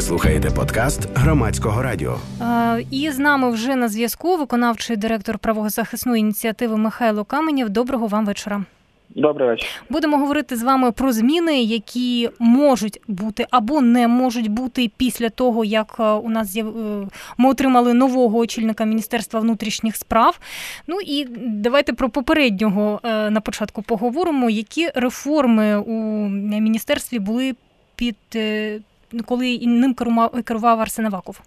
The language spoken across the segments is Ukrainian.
Ви слухаєте подкаст громадського радіо. І з нами вже на зв'язку виконавчий директор правозахисної ініціативи Михайло Каменєв. Доброго вам вечора. Добрий вечір. Будемо говорити з вами про зміни, які можуть бути або не можуть бути після того, як е, у нас е, ми отримали нового очільника Міністерства внутрішніх справ. Ну і давайте про попереднього е, на початку поговоримо, які реформи у міністерстві були під коли ним керував Арсен Аваков?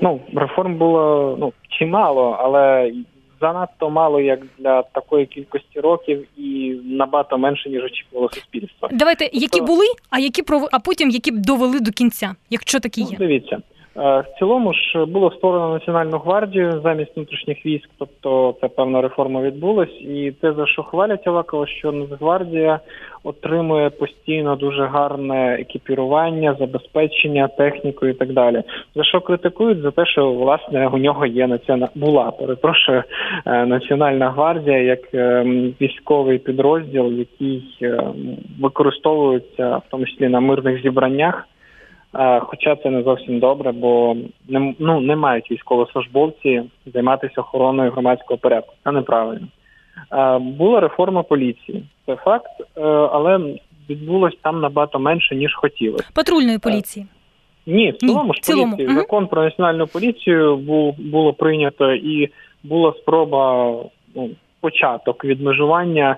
Ну, реформ було ну чимало, але занадто мало як для такої кількості років і набагато менше ніж очікувало суспільство. Давайте тобто... які були, а які а потім які б довели до кінця, якщо такі ну, є. Дивіться. Е, в цілому ж було створено національну гвардію замість внутрішніх військ, тобто це певна реформа відбулась, і те за що хвалять Авакова, що Нацгвардія отримує постійно дуже гарне екіпірування, забезпечення, техніку і так далі. За що критикують? За те, що власне у нього є націона... була перепрошую е, національна гвардія як е, військовий підрозділ, який використовується в тому числі на мирних зібраннях. Хоча це не зовсім добре, бо не ну не мають військовослужбовці займатися охороною громадського порядку. Це неправильно. Була реформа поліції, це факт, е, але відбулось там набагато менше ніж хотілося. Патрульної поліції. Ні, в цілому ж поліції. Закон про національну поліцію був було прийнято і була спроба ну, початок відмежування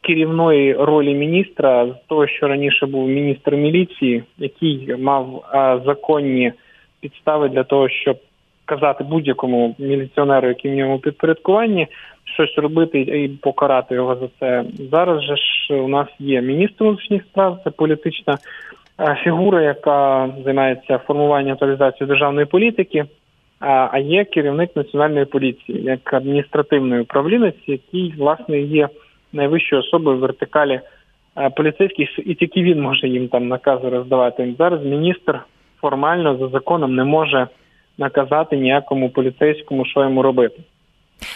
керівної ролі міністра з того, що раніше був міністр міліції, який мав законні підстави для того, щоб казати будь-якому міліціонеру, який в ньому підпорядкуванні, щось робити і покарати його за це. Зараз же ж у нас є міністр внутрішніх справ, це політична фігура, яка займається формуванням реалізацією державної політики. А є керівник національної поліції як адміністративний управлінець, який власне є найвищою особи в вертикалі е, поліцейських, і тільки він може їм там накази роздавати. Зараз міністр формально за законом не може наказати ніякому поліцейському, що йому робити.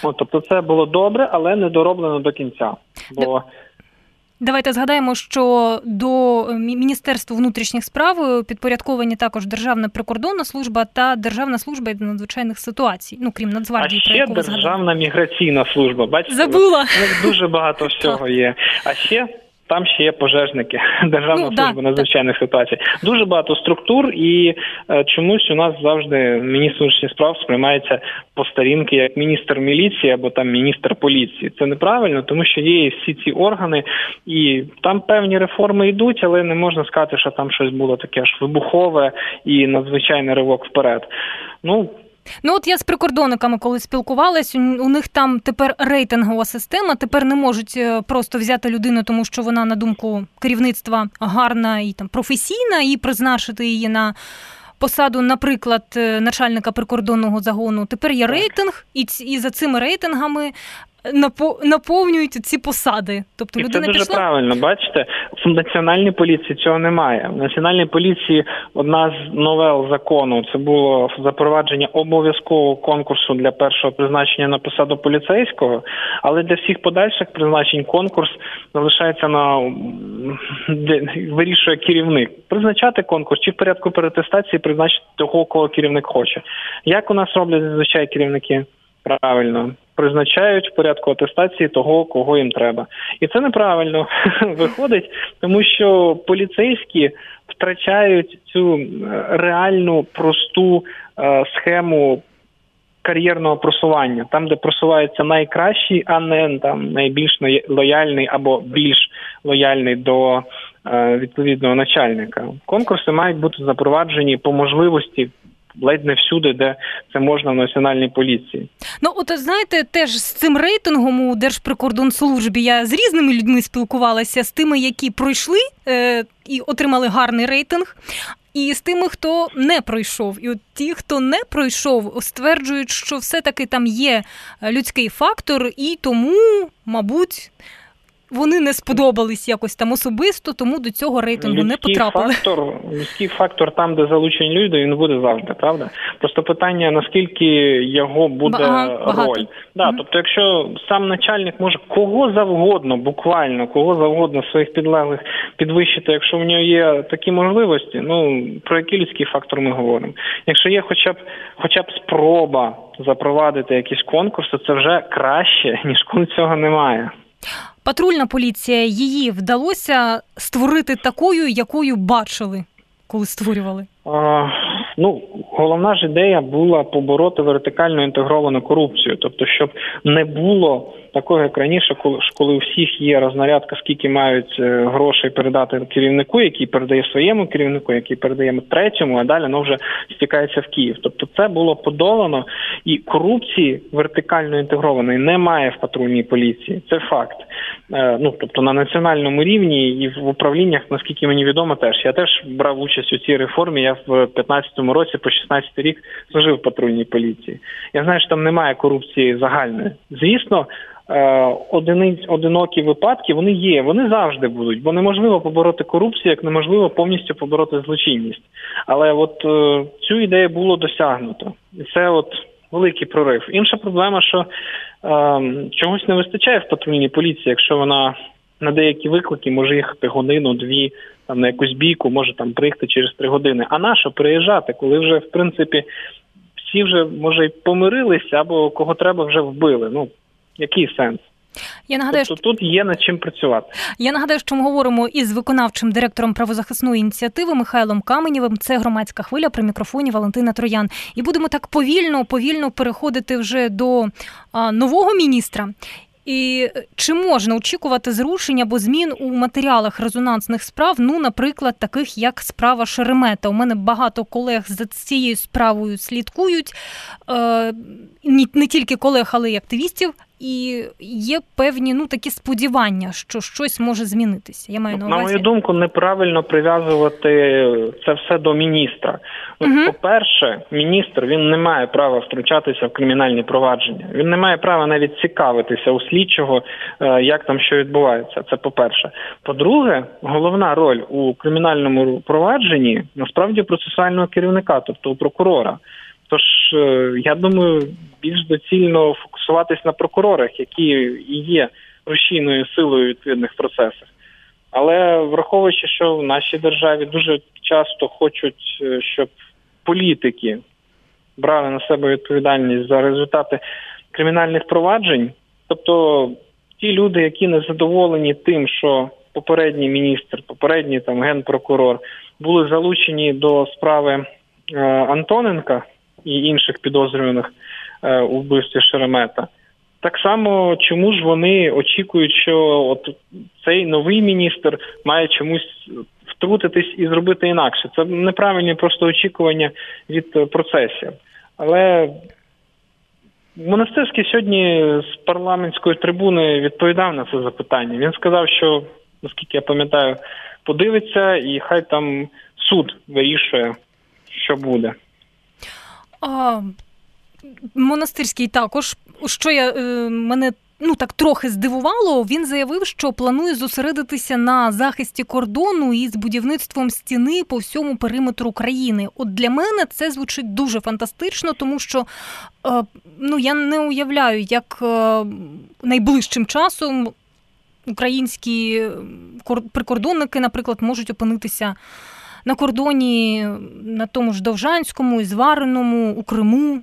От, Тобто, це було добре, але не дороблено до кінця. Бо Давайте згадаємо, що до Міністерства внутрішніх справ підпорядковані також Державна прикордонна служба та Державна служба надзвичайних ситуацій. Ну крім Нацгвардії, а ще про Державна згадали. міграційна служба. Бачите, забула дуже багато всього є. А ще там ще є пожежники, Державна ну, служба да, надзвичайних так. ситуацій. Дуже багато структур, і е, чомусь у нас завжди міністр внутрішніх справ сприймається по старінки як міністр міліції або там міністр поліції. Це неправильно, тому що є всі ці органи, і там певні реформи йдуть, але не можна сказати, що там щось було таке аж вибухове і надзвичайний ривок вперед. Ну Ну от я з прикордонниками, коли спілкувалась, у них там тепер рейтингова система. Тепер не можуть е, просто взяти людину, тому що вона, на думку керівництва, гарна і там професійна, і призначити її на. Посаду, наприклад, е, начальника прикордонного загону, тепер є рейтинг, і і за цими рейтингами наповнюють ці посади. Тобто і людина це дуже пішла... правильно. Бачите, в національній поліції цього немає. В національній поліції одна з новел закону це було запровадження обов'язкового конкурсу для першого призначення на посаду поліцейського, але для всіх подальших призначень конкурс залишається на вирішує керівник. Призначати конкурс чи в порядку перетестації призначити того, кого керівник хоче. Як у нас роблять зазвичай керівники? Правильно призначають в порядку атестації того, кого їм треба, і це неправильно виходить, тому що поліцейські втрачають цю е, реальну просту е, схему. Кар'єрного просування, там, де просувається найкращий, а не там найбільш лояльний або більш лояльний до е, відповідного начальника. Конкурси мають бути запроваджені по можливості ледь не всюди, де це можна в національній поліції. Ну от знаєте, теж з цим рейтингом у Держприкордонслужбі я з різними людьми спілкувалася з тими, які пройшли е, і отримали гарний рейтинг. І з тими, хто не пройшов, і от ті, хто не пройшов, стверджують, що все таки там є людський фактор, і тому, мабуть, вони не сподобались якось там особисто, тому до цього рейтингу людський не потрапили. Фактор, людський фактор там, де залучені люди, він буде завжди, правда? Просто питання, наскільки його буде Багато. роль. Да, mm Тобто, якщо сам начальник може кого завгодно, буквально, кого завгодно своїх підлеглих підвищити, якщо в нього є такі можливості, ну про який людський фактор ми говоримо? Якщо є хоча б хоча б спроба запровадити якісь конкурси, це вже краще, ніж коли цього немає. Патрульна поліція її вдалося створити такою, якою бачили, коли створювали. А, ну, головна ж ідея була побороти вертикально інтегровану корупцію, тобто, щоб не було такого, як раніше, коли коли у всіх є рознарядка, скільки мають е, грошей передати керівнику, який передає своєму керівнику, який передає третьому, а далі воно вже стікається в Київ. Тобто, це було подолано, і корупції вертикально інтегрованої немає в патрульній поліції. Це факт. Е, ну тобто на національному рівні і в управліннях, наскільки мені відомо, теж я теж брав участь у цій реформі. Я в 2015 році по 16 рік служив в патрульній поліції. Я знаю, що там немає корупції загальної. Звісно. Е, одиниць одинокі випадки вони є, вони завжди будуть, бо неможливо побороти корупцію, як неможливо повністю побороти злочинність. Але от е, цю ідею було досягнуто, і це от великий прорив. Інша проблема, що е, чогось не вистачає в патрульній поліції, якщо вона на деякі виклики може їхати годину-дві, там на якусь бійку, може там приїхати через три години. А на що приїжджати, коли вже в принципі всі вже може й помирилися або кого треба вже вбили. Ну який сенс? Я нагадаю, тобто тут є над чим працювати. Я нагадаю, що ми говоримо із виконавчим директором правозахисної ініціативи Михайлом Каменєвим. Це громадська хвиля при мікрофоні Валентина Троян. І будемо так повільно, повільно переходити вже до а, нового міністра. І чи можна очікувати зрушень або змін у матеріалах резонансних справ? Ну, наприклад, таких як справа Шеремета. У мене багато колег за цією справою слідкують е, не тільки колег, але й активістів і є певні ну такі сподівання, що щось може змінитися. Я маю на увазі. на мою думку, неправильно прив'язувати це все до міністра. Угу. По перше, міністр він не має права втручатися в кримінальні провадження. Він не має права навіть цікавитися у слідчого, е, як там що відбувається. Це по перше. По-друге, головна роль у кримінальному провадженні насправді процесуального керівника, тобто у прокурора. Тож е, я думаю, більш доцільно фокусуватись на прокурорах, які і є рушійною силою відповідних процесів. Але враховуючи, що в нашій державі дуже часто хочуть, е, щоб політики брали на себе відповідальність за результати кримінальних проваджень, тобто ті люди, які не задоволені тим, що попередній міністр, попередній там генпрокурор були залучені до справи е, Антоненка і інших підозрюваних е, у вбивстві Шеремета. Так само, чому ж вони очікують, що от цей новий міністр має чомусь втрутитись і зробити інакше. Це неправильні просто очікування від процесів. Але Монастирський сьогодні з парламентської трибуни відповідав на це запитання. Він сказав, що наскільки я пам'ятаю, подивиться, і хай там суд вирішує, що буде. А, Монастирський також, що я е, мене ну так трохи здивувало, він заявив, що планує зосередитися на захисті кордону із будівництвом стіни по всьому периметру країни. От для мене це звучить дуже фантастично, тому що е, ну я не уявляю, як е, найближчим часом українські прикордонники, наприклад, можуть опинитися на кордоні на тому ж Довжанському, і Звареному, у Криму.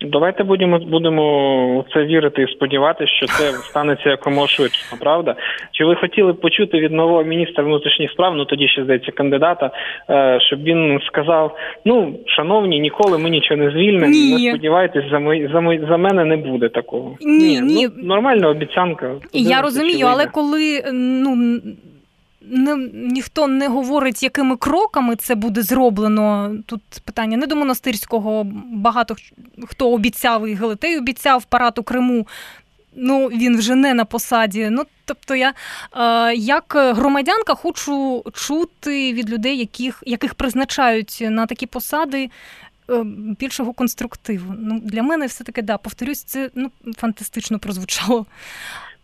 Давайте будемо будемо це вірити і сподіватися, що це станеться якомога швидше. Правда? Чи ви хотіли б почути від нового міністра внутрішніх справ? Ну тоді ще здається кандидата, е, щоб він сказав: ну, шановні, ніколи ми нічого не звільнимо. Не сподівайтесь, за мої за мої за мене не буде такого. Ні, ні. Ну, нормальна обіцянка. Я розумію, але коли ну не, ніхто не говорить, якими кроками це буде зроблено. Тут питання не до монастирського. Багато хто обіцяв і Галитей обіцяв парад у Криму. Ну, він вже не на посаді. Ну, тобто, я е, як громадянка хочу чути від людей, яких яких призначають на такі посади е, більшого конструктиву. Ну, Для мене все таки да, повторюсь, це ну, фантастично прозвучало.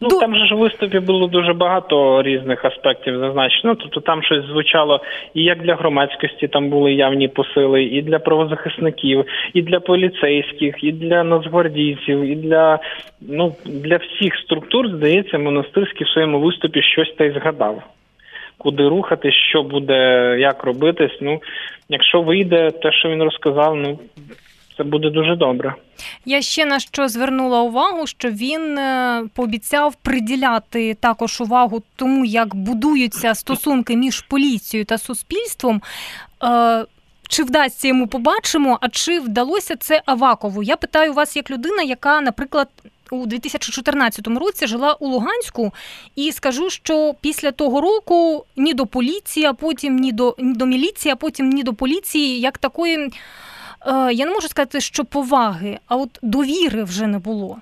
Ну там же ж в виступі було дуже багато різних аспектів зазначено. Тобто там щось звучало і як для громадськості там були явні посили, і для правозахисників, і для поліцейських, і для нацгвардійців, і для ну для всіх структур здається, монастирський в своєму виступі щось та й згадав. Куди рухати, що буде, як робитись. Ну, якщо вийде те, що він розказав, ну це буде дуже добре. Я ще на що звернула увагу, що він е, пообіцяв приділяти також увагу тому, як будуються стосунки між поліцією та суспільством. Е, чи вдасться йому побачимо, а чи вдалося це Авакову? Я питаю вас як людина, яка, наприклад, у 2014 році жила у Луганську, і скажу, що після того року ні до поліції, а потім ні до ні до міліції, а потім ні до поліції, як такої я не можу сказати, що поваги, а от довіри вже не було.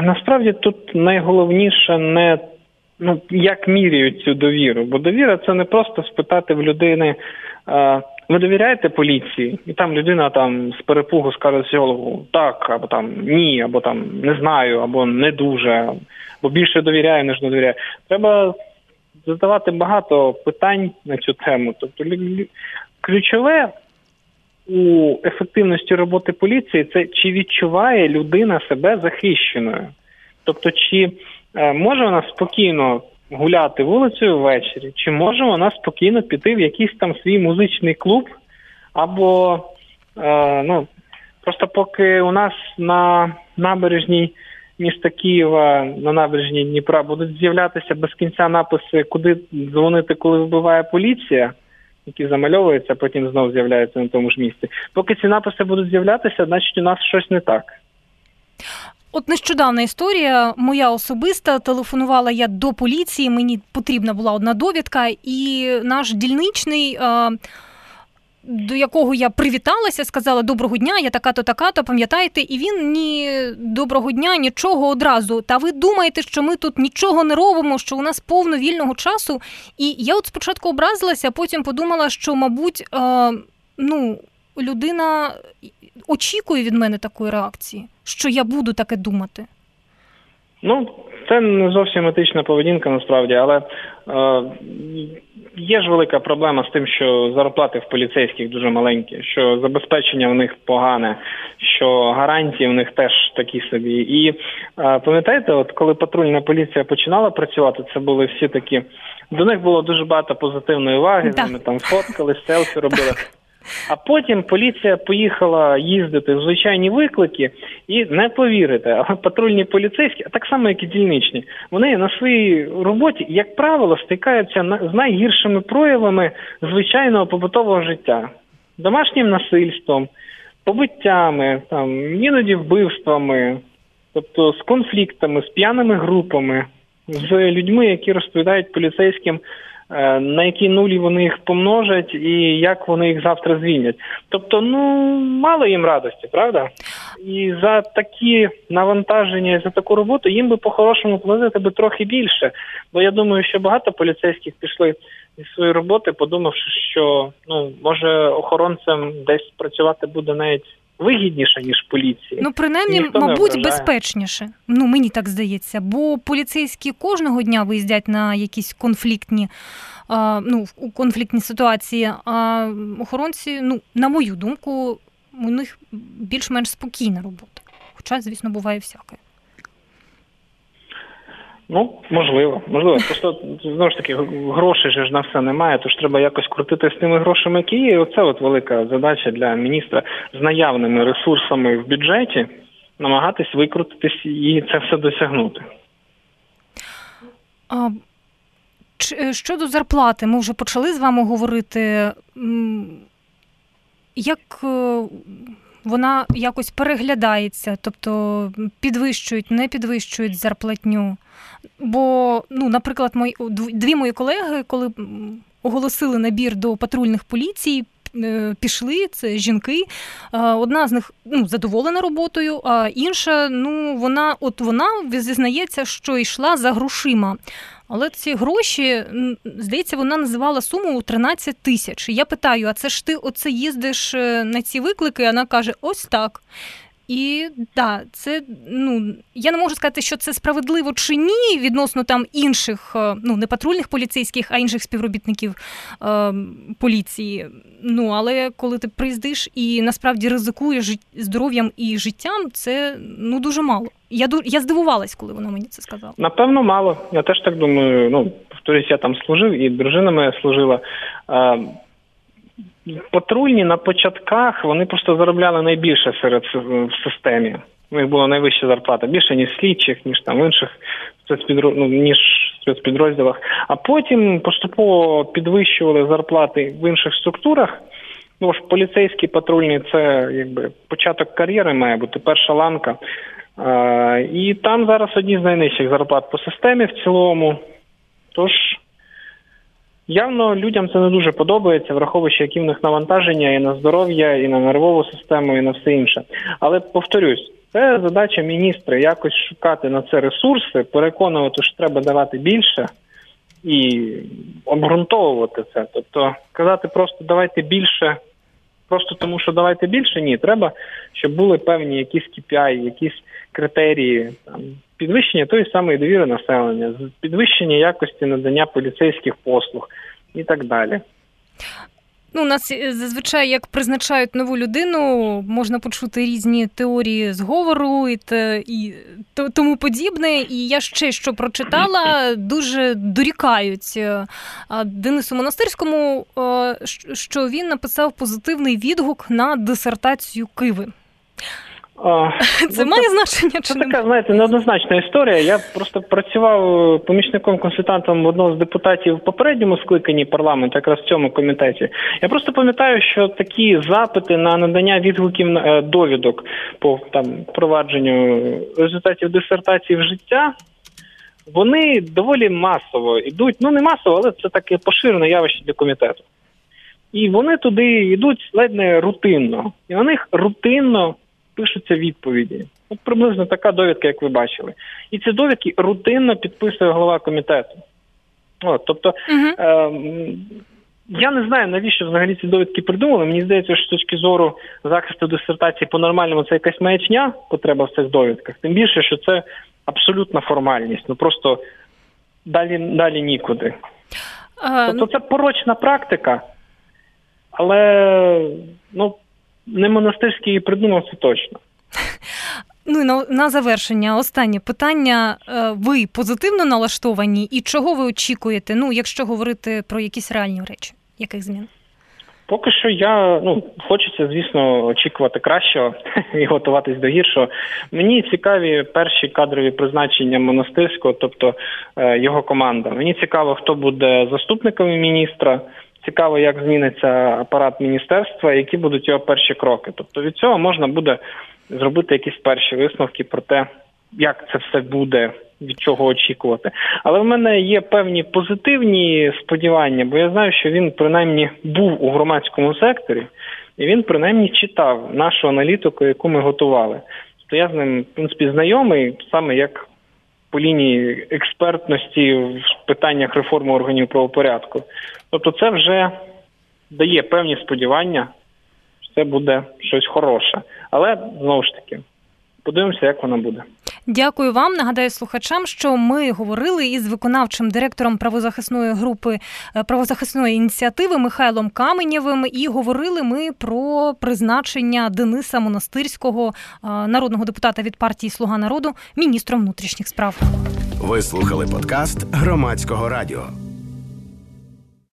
Насправді тут найголовніше не ну як міряють цю довіру, бо довіра це не просто спитати в людини. Е, ви довіряєте поліції, і там людина там з перепугу скаже психологу так, або там ні, або там не знаю, або не дуже, або більше довіряю, ніж не довіряю. Треба задавати багато питань на цю тему. Тобто, ключове у ефективності роботи поліції це чи відчуває людина себе захищеною, тобто, чи е, може вона спокійно гуляти вулицею ввечері, чи може вона спокійно піти в якийсь там свій музичний клуб, або е, ну просто поки у нас на набережній міста Києва на набережній Дніпра будуть з'являтися без кінця написи, куди дзвонити, коли вбиває поліція які замальовуються, потім знову з'являються на тому ж місці. Поки ці написи будуть з'являтися, значить у нас щось не так. От нещодавна історія моя особиста. Телефонувала я до поліції. Мені потрібна була одна довідка, і наш дільничний до якого я привіталася, сказала доброго дня, я така-то, така-то, пам'ятаєте, і він ні доброго дня, нічого одразу. Та ви думаєте, що ми тут нічого не робимо, що у нас повно вільного часу? І я от спочатку образилася, потім подумала, що, мабуть, е, ну, людина очікує від мене такої реакції, що я буду таке думати. Ну, це не зовсім етична поведінка насправді, але є ж велика проблема з тим, що зарплати в поліцейських дуже маленькі, що забезпечення в них погане, що гарантії в них теж такі собі. І е, пам'ятаєте, от коли патрульна поліція починала працювати, це були всі такі. До них було дуже багато позитивної уваги. Вони там фоткали, селфі робили. А потім поліція поїхала їздити в звичайні виклики, і не повірите, але патрульні поліцейські, а так само, як і дільничні, вони на своїй роботі, як правило, стикаються з найгіршими проявами звичайного побутового життя, домашнім насильством, побиттями, там іноді вбивствами, тобто з конфліктами, з п'яними групами, з людьми, які розповідають поліцейським. Е, на які нулі вони їх помножать і як вони їх завтра звільнять. Тобто, ну мало їм радості, правда? І за такі навантаження, за таку роботу їм би по-хорошому платити би трохи більше. Бо я думаю, що багато поліцейських пішли зі своєї роботи, подумавши, що ну може охоронцем десь працювати буде навіть вигідніше, ніж поліції. Ну, принаймні, Ніхто мабуть, безпечніше. Ну, мені так здається. Бо поліцейські кожного дня виїздять на якісь конфліктні а, ну, конфліктні ситуації. А охоронці, ну, на мою думку, у них більш-менш спокійна робота. Хоча, звісно, буває всяке. Ну, можливо, можливо. Просто знову ж таки грошей ж на все немає, тож треба якось крутити з тими грошами, які є. І Оце от велика задача для міністра з наявними ресурсами в бюджеті намагатись викрутитись і це все досягнути. А, е, щодо зарплати, ми вже почали з вами говорити. Як е, вона якось переглядається, тобто підвищують, не підвищують зарплатню. Бо, ну, наприклад, мої дві мої колеги, коли оголосили набір до патрульних поліцій, е, пішли, це жінки. Одна з них ну, задоволена роботою, а інша, ну, вона от вона зізнається, що йшла за грошима. Але ці гроші, здається, вона називала суму у 13 тисяч. Я питаю: а це ж ти оце їздиш е, на ці виклики? Вона каже: ось так. І да, це ну я не можу сказати, що це справедливо чи ні відносно там інших, е, ну не патрульних поліцейських, а інших співробітників е, поліції. Ну але коли ти приїздиш і насправді ризикуєш здоров'ям і життям, це ну дуже мало. Я я здивувалась, коли вона мені це сказала. Напевно, мало. Я теж так думаю. Ну повторюсь, я там служив, і дружина моя служила. Е, Патрульні на початках вони просто заробляли найбільше серед в системі. У них була найвища зарплата, більше ніж слідчих, ніж там в інших спецпідроз... ну, ніж спецпідрозділах. А потім поступово підвищували зарплати в інших структурах. Ну ж поліцейські патрульні це якби початок кар'єри має бути перша ланка. І там зараз одні з найнижчих зарплат по системі в цілому. Тож Явно людям це не дуже подобається, враховуючи, які в них навантаження і на здоров'я, і на нервову систему, і на все інше. Але повторюсь, це задача міністра якось шукати на це ресурси, переконувати, що треба давати більше і обґрунтовувати це. Тобто казати просто давайте більше, просто тому що давайте більше, ні, треба, щоб були певні якісь KPI, якісь критерії там підвищення тої самої довіри населення, підвищення якості надання поліцейських послуг і так далі. Ну, у нас е, зазвичай як призначають нову людину, можна почути різні теорії зговору і те, і тому подібне. І я ще що прочитала, дуже дорікають е, Денису Монастирському, е, що він написав позитивний відгук на дисертацію Киви. Це ну, має значення? Це така, знаєте, неоднозначна історія. Я просто працював помічником консультантом одного з депутатів в попередньому скликанні парламенту, якраз в цьому комітеті. Я просто пам'ятаю, що такі запити на надання відгуків е, довідок по там провадженню результатів дисертації в життя. Вони доволі масово йдуть. Ну не масово, але це таке поширене явище для комітету. І вони туди йдуть ледь не рутинно. І на них рутинно пишуться відповіді. От приблизно така довідка, як ви бачили. І ці довідки рутинно підписує голова комітету. От, Тобто uh е, я не знаю, навіщо взагалі ці довідки придумали. Мені здається, що з точки зору захисту дисертації по-нормальному це якась маячня, потреба в цих довідках. Тим більше, що це абсолютна формальність. Ну просто далі далі нікуди. Тобто це порочна практика, але ну не монастирський її придумав, це точно. Ну і на, на завершення, останнє питання. Е, ви позитивно налаштовані і чого ви очікуєте? Ну, якщо говорити про якісь реальні речі, яких змін? Поки що я ну хочеться, звісно, очікувати кращого і готуватись до гіршого. Мені цікаві перші кадрові призначення монастирського, тобто е, його команда. Мені цікаво, хто буде заступником міністра. Цікаво, як зміниться апарат міністерства, які будуть його перші кроки. Тобто від цього можна буде зробити якісь перші висновки про те, як це все буде, від чого очікувати. Але в мене є певні позитивні сподівання, бо я знаю, що він принаймні був у громадському секторі, і він принаймні читав нашу аналітику, яку ми готували. Тобто я з ним в принципі знайомий саме як по лінії експертності в питаннях реформи органів правопорядку. Тобто, це вже дає певні сподівання, що це буде щось хороше. Але знову ж таки. Подивимося, як вона буде. Дякую вам. Нагадаю слухачам, що ми говорили із виконавчим директором правозахисної групи е, правозахисної ініціативи Михайлом Каменєвим. І говорили ми про призначення Дениса Монастирського, е, народного депутата від партії Слуга народу, міністром внутрішніх справ. Ви слухали подкаст громадського радіо.